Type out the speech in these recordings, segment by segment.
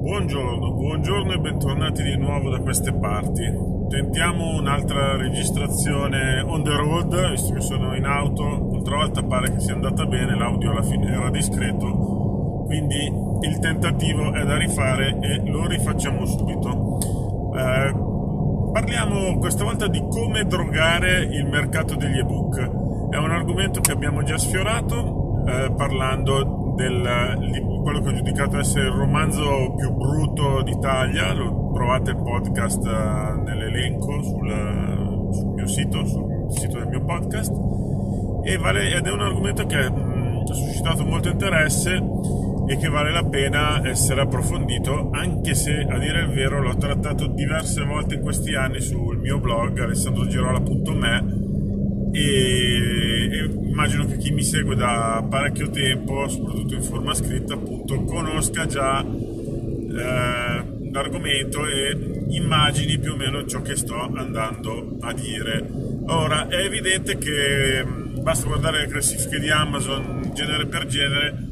Buongiorno, buongiorno e bentornati di nuovo da queste parti. Tentiamo un'altra registrazione on the road, visto che sono in auto. L'altra volta pare che sia andata bene, l'audio alla fine era discreto, quindi il tentativo è da rifare e lo rifacciamo subito. Eh, parliamo questa volta di come drogare il mercato degli ebook. È un argomento che abbiamo già sfiorato eh, parlando del, quello che ho giudicato essere il romanzo più brutto d'Italia, lo trovate il podcast uh, nell'elenco sul, sul, mio sito, sul sito del mio podcast, vale, ed è un argomento che mh, ha suscitato molto interesse e che vale la pena essere approfondito, anche se a dire il vero l'ho trattato diverse volte in questi anni sul mio blog alessandrogirola.me e, e, immagino che chi mi segue da parecchio tempo, soprattutto in forma scritta, appunto, conosca già eh, l'argomento e immagini più o meno ciò che sto andando a dire. Ora, è evidente che mm, basta guardare le classifiche di Amazon genere per genere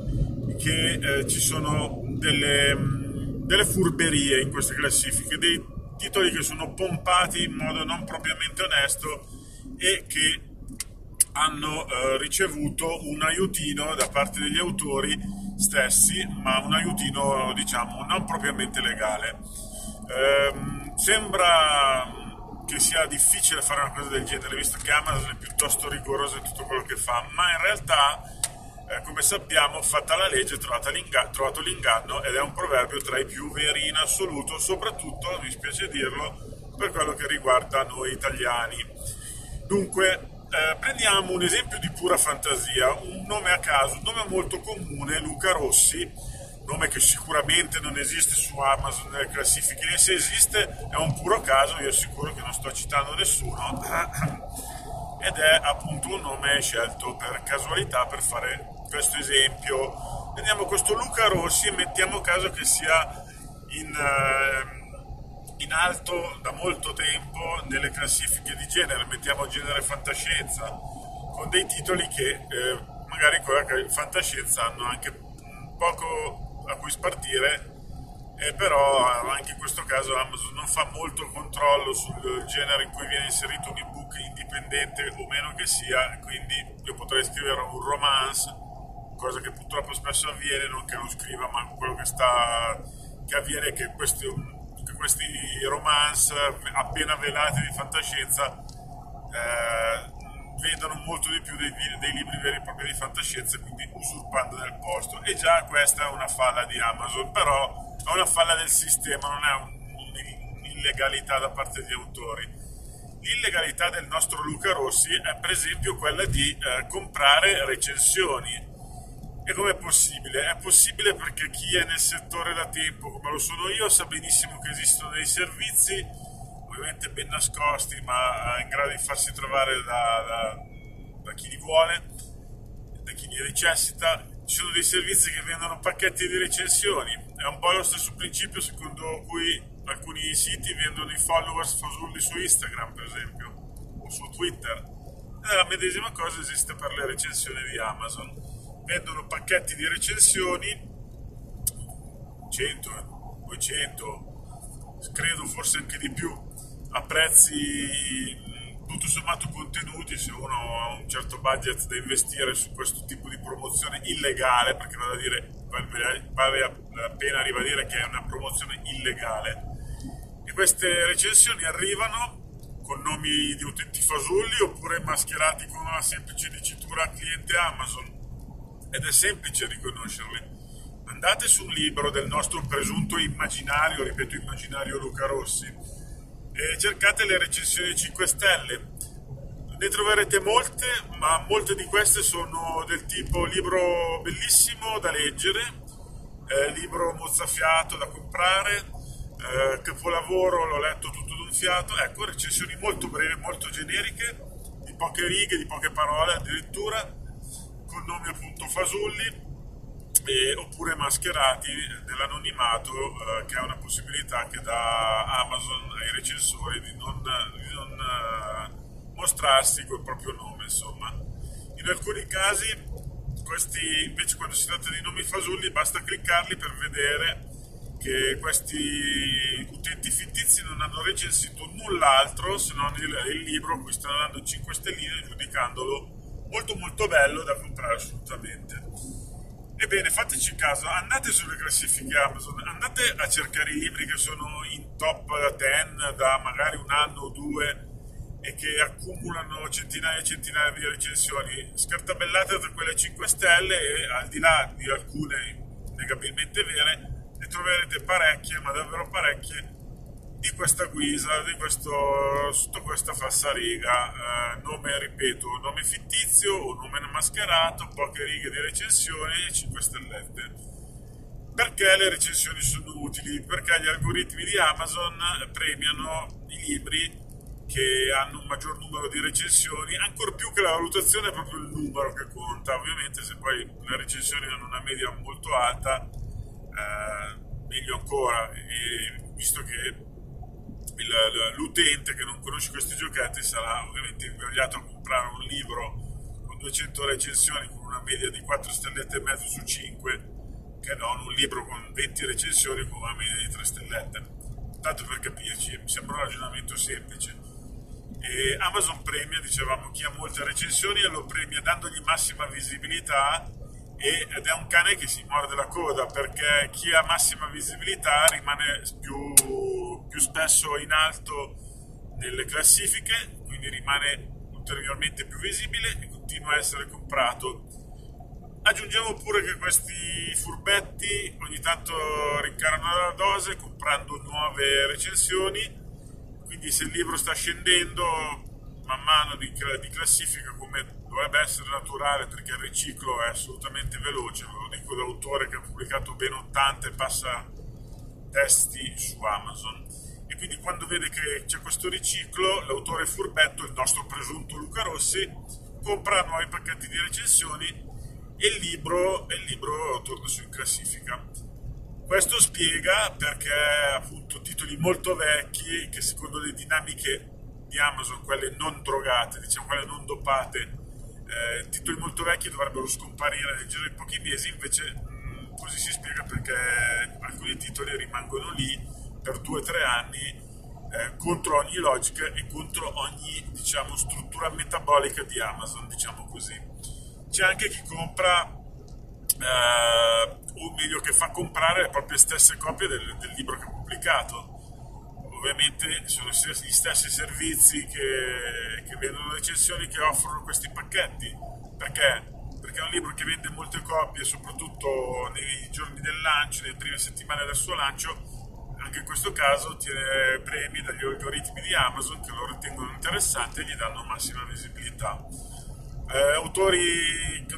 che eh, ci sono delle, mm, delle furberie in queste classifiche, dei titoli che sono pompati in modo non propriamente onesto e che hanno eh, ricevuto un aiutino da parte degli autori stessi, ma un aiutino diciamo non propriamente legale. Eh, sembra che sia difficile fare una cosa del genere, visto che Amazon è piuttosto rigoroso in tutto quello che fa, ma in realtà, eh, come sappiamo, fatta la legge, l'inganno, trovato l'inganno ed è un proverbio tra i più veri in assoluto, soprattutto, mi spiace dirlo, per quello che riguarda noi italiani. Dunque, eh, prendiamo un esempio di pura fantasia, un nome a caso, un nome molto comune, Luca Rossi, nome che sicuramente non esiste su Amazon nelle classifiche, e se esiste è un puro caso, io assicuro che non sto citando nessuno, ed è appunto un nome scelto per casualità per fare questo esempio. Prendiamo questo Luca Rossi e mettiamo caso che sia in... Eh, in alto da molto tempo nelle classifiche di genere, mettiamo genere fantascienza, con dei titoli che eh, magari con fantascienza hanno anche poco a cui spartire, eh, però anche in questo caso Amazon non fa molto controllo sul genere in cui viene inserito un ebook indipendente o meno che sia, quindi io potrei scrivere un romance, cosa che purtroppo spesso avviene, non che lo scriva, ma quello che, sta, che avviene è che questo questi romance appena velati di fantascienza eh, vedono molto di più dei, dei, libri veri e propri di fantascienza, quindi usurpando del posto. E già questa è una falla di Amazon, però è una falla del sistema, non è un'illegalità da parte degli autori. L'illegalità del nostro Luca Rossi è per esempio quella di eh, comprare recensioni e com'è possibile? È possibile perché chi è nel settore da tempo, come lo sono io, sa benissimo che esistono dei servizi, ovviamente ben nascosti, ma in grado di farsi trovare da, da, da chi li vuole, da chi li necessita. Ci sono dei servizi che vendono pacchetti di recensioni. È un po' lo stesso principio secondo cui alcuni siti vendono i followers fasulli su Instagram, per esempio, o su Twitter. E la medesima cosa esiste per le recensioni di Amazon vendono pacchetti di recensioni 100, 200, credo forse anche di più, a prezzi tutto sommato contenuti se uno ha un certo budget da investire su questo tipo di promozione illegale, perché vado a dire, vale la pena ribadire che è una promozione illegale. E queste recensioni arrivano con nomi di utenti fasulli oppure mascherati con una semplice dicitura cliente Amazon ed è semplice riconoscerle. Andate sul libro del nostro presunto immaginario, ripeto immaginario Luca Rossi, e cercate le recensioni 5 stelle. Ne troverete molte, ma molte di queste sono del tipo libro bellissimo da leggere, eh, libro mozzafiato da comprare, eh, capolavoro l'ho letto tutto d'un fiato, ecco recensioni molto brevi, molto generiche, di poche righe, di poche parole addirittura, con nomi appunto fasulli e, oppure mascherati nell'anonimato eh, che è una possibilità che dà Amazon ai recensori di non, di non uh, mostrarsi col proprio nome insomma. In alcuni casi questi invece quando si tratta di nomi fasulli basta cliccarli per vedere che questi utenti fittizi non hanno recensito null'altro se non il, il libro a cui stanno dando 5 stelline giudicandolo molto molto bello da comprare assolutamente. Ebbene, fateci caso, andate sulle classifiche Amazon, andate a cercare i libri che sono in top 10 da magari un anno o due e che accumulano centinaia e centinaia di recensioni, scartabellate tra quelle 5 stelle e al di là di alcune negabilmente vere, ne troverete parecchie, ma davvero parecchie, di questa guisa, di questo, sotto questa falsariga. Eh, nome, ripeto, nome fittizio o nome mascherato, poche righe di recensioni e 5 stellette. Perché le recensioni sono utili? Perché gli algoritmi di Amazon premiano i libri che hanno un maggior numero di recensioni, ancora più che la valutazione è proprio il numero che conta, ovviamente se poi le recensioni hanno una media molto alta, eh, meglio ancora, e visto che l'utente che non conosce questi giochetti sarà ovviamente invogliato a comprare un libro con 200 recensioni con una media di 4 stellette e mezzo su 5 che non un libro con 20 recensioni con una media di 3 stellette. Tanto per capirci, mi sembra un ragionamento semplice. E Amazon premia, dicevamo, chi ha molte recensioni e lo premia dandogli massima visibilità ed è un cane che si morde la coda perché chi ha massima visibilità rimane più, più spesso in alto nelle classifiche, quindi rimane ulteriormente più visibile e continua a essere comprato. Aggiungiamo pure che questi furbetti ogni tanto rincarano la dose comprando nuove recensioni quindi se il libro sta scendendo man mano di, di classifica come dovrebbe essere naturale perché il riciclo è assolutamente veloce, lo dico da autore che ha pubblicato ben 80 e passa testi su Amazon e quindi quando vede che c'è questo riciclo l'autore furbetto, il nostro presunto Luca Rossi, compra nuovi pacchetti di recensioni e il libro, e il libro torna su in classifica. Questo spiega perché appunto titoli molto vecchi che secondo le dinamiche di Amazon, quelle non drogate, diciamo quelle non dopate, eh, titoli molto vecchi dovrebbero scomparire nel giro di pochi mesi, invece mh, così si spiega perché alcuni titoli rimangono lì per due o tre anni eh, contro ogni logica e contro ogni diciamo, struttura metabolica di Amazon, diciamo così. C'è anche chi compra eh, o meglio che fa comprare le proprie stesse copie del, del libro che ha pubblicato. Ovviamente sono gli stessi servizi che, che vendono recensioni che offrono questi pacchetti. Perché? Perché è un libro che vende molte copie, soprattutto nei giorni del lancio, nelle prime settimane del suo lancio, anche in questo caso ottiene premi dagli algoritmi di Amazon che lo ritengono interessante e gli danno massima visibilità. Eh, autori che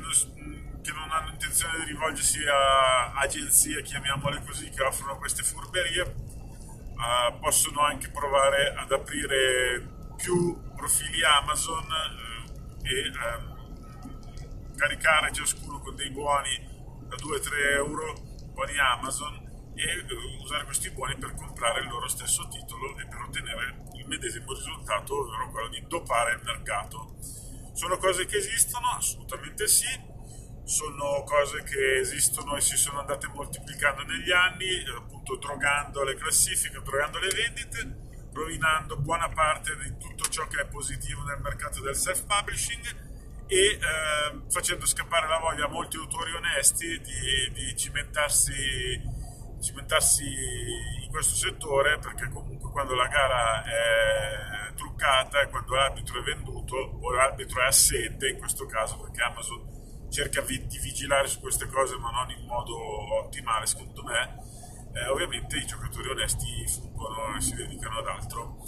che non hanno intenzione di rivolgersi a agenzie, chiamiamole così, che offrono queste furberie, uh, possono anche provare ad aprire più profili Amazon uh, e uh, caricare ciascuno con dei buoni da 2-3 euro, buoni Amazon, e usare questi buoni per comprare il loro stesso titolo e per ottenere il medesimo risultato, ovvero quello di dopare il mercato. Sono cose che esistono? Assolutamente sì sono cose che esistono e si sono andate moltiplicando negli anni, appunto drogando le classifiche, drogando le vendite, rovinando buona parte di tutto ciò che è positivo nel mercato del self-publishing e eh, facendo scappare la voglia a molti autori onesti di, di cimentarsi, cimentarsi in questo settore perché comunque quando la gara è truccata e quando l'arbitro è venduto o l'arbitro è assente in questo caso perché Amazon cerca di vigilare su queste cose ma non in modo ottimale secondo me, eh, ovviamente i giocatori onesti fuggono e si dedicano ad altro.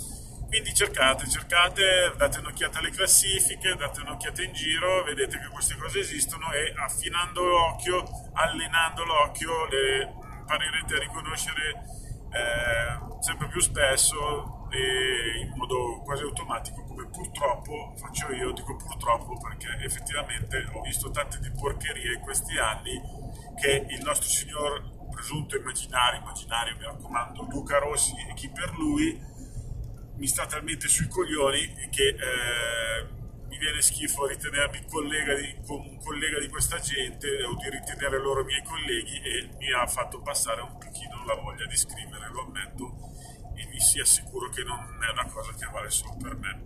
Quindi cercate, cercate, date un'occhiata alle classifiche, date un'occhiata in giro, vedete che queste cose esistono e affinando l'occhio, allenando l'occhio, le imparerete a riconoscere eh, sempre più spesso e in modo quasi automatico come purtroppo faccio io, dico purtroppo perché effettivamente ho visto tante di porcherie in questi anni che il nostro signor presunto immaginario, immaginario mi raccomando, Luca Rossi e chi per lui mi sta talmente sui coglioni che eh, mi viene schifo ritenermi collega di, collega di questa gente o di ritenere loro miei colleghi e mi ha fatto passare un pochino la voglia di scrivere, lo ammetto e vi sia sicuro che non è una cosa che vale solo per me.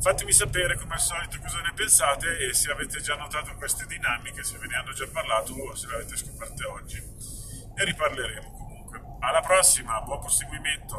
Fatemi sapere come al solito cosa ne pensate e se avete già notato queste dinamiche, se ve ne hanno già parlato o se le avete scoperte oggi. Ne riparleremo comunque. Alla prossima, buon proseguimento!